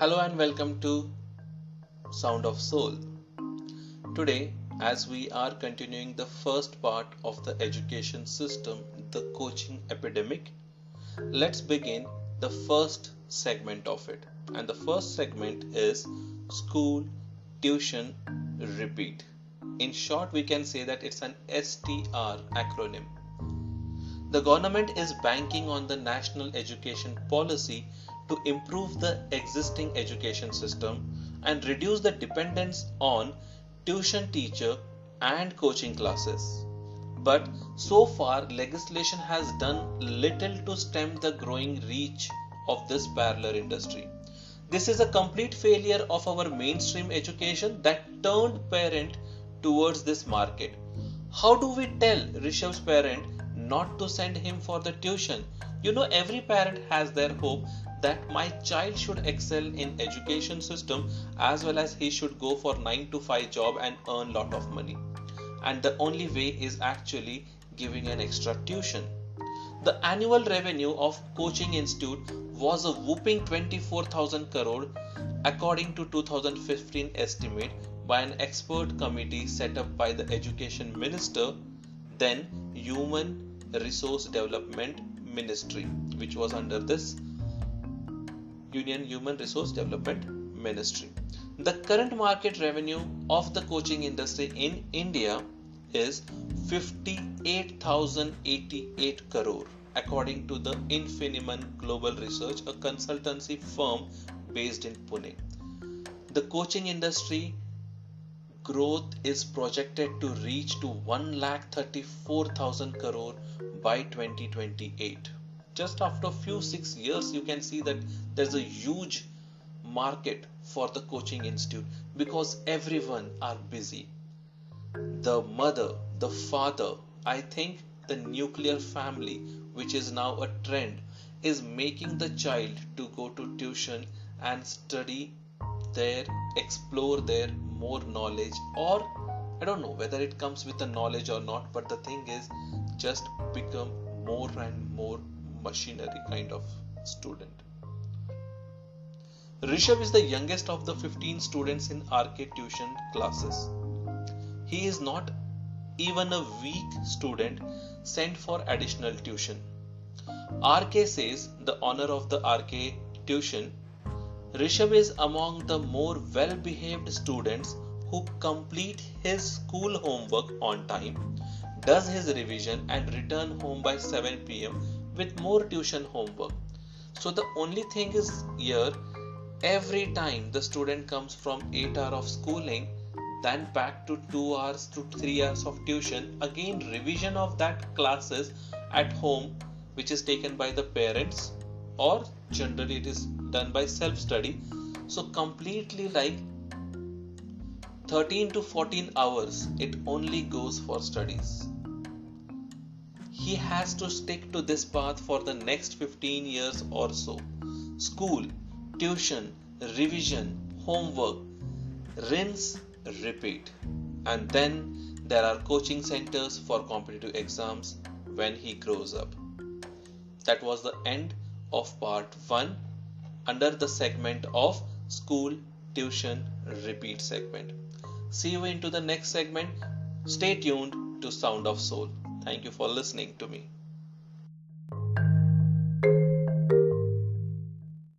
Hello and welcome to Sound of Soul. Today, as we are continuing the first part of the education system, the coaching epidemic, let's begin the first segment of it. And the first segment is school, tuition, repeat. In short, we can say that it's an STR acronym. The government is banking on the national education policy to improve the existing education system and reduce the dependence on tuition teacher and coaching classes. But so far, legislation has done little to stem the growing reach of this parallel industry. This is a complete failure of our mainstream education that turned parent towards this market. How do we tell Rishabh's parent not to send him for the tuition? You know, every parent has their hope that my child should excel in education system as well as he should go for 9 to 5 job and earn lot of money. And the only way is actually giving an extra tuition. The annual revenue of coaching institute was a whooping 24000 crore according to 2015 estimate by an expert committee set up by the education minister then human resource development ministry which was under this Union Human Resource Development Ministry. The current market revenue of the coaching industry in India is 58,088 crore according to the Infinium Global Research, a consultancy firm based in Pune. The coaching industry growth is projected to reach to 1,34,000 crore by 2028 just after a few six years you can see that there's a huge market for the coaching institute because everyone are busy. The mother the father i think the nuclear family which is now a trend is making the child to go to tuition and study there explore their more knowledge or i don't know whether it comes with the knowledge or not but the thing is just become more and more machinery kind of student. Rishabh is the youngest of the 15 students in RK tuition classes. He is not even a weak student sent for additional tuition. RK says, the honor of the RK tuition, Rishabh is among the more well behaved students who complete his school homework on time, does his revision, and return home by 7 pm with more tuition homework. So the only thing is here every time the student comes from 8 hour of schooling then back to 2 hours to 3 hours of tuition again revision of that classes at home which is taken by the parents or generally it is done by self study so completely like 13 to 14 hours it only goes for studies he has to stick to this path for the next 15 years or so. School, tuition, revision, homework, rinse, repeat. And then there are coaching centers for competitive exams when he grows up. That was the end of part 1 under the segment of school, tuition, repeat segment. See you into the next segment. Stay tuned to Sound of Soul. Thank you for listening to me.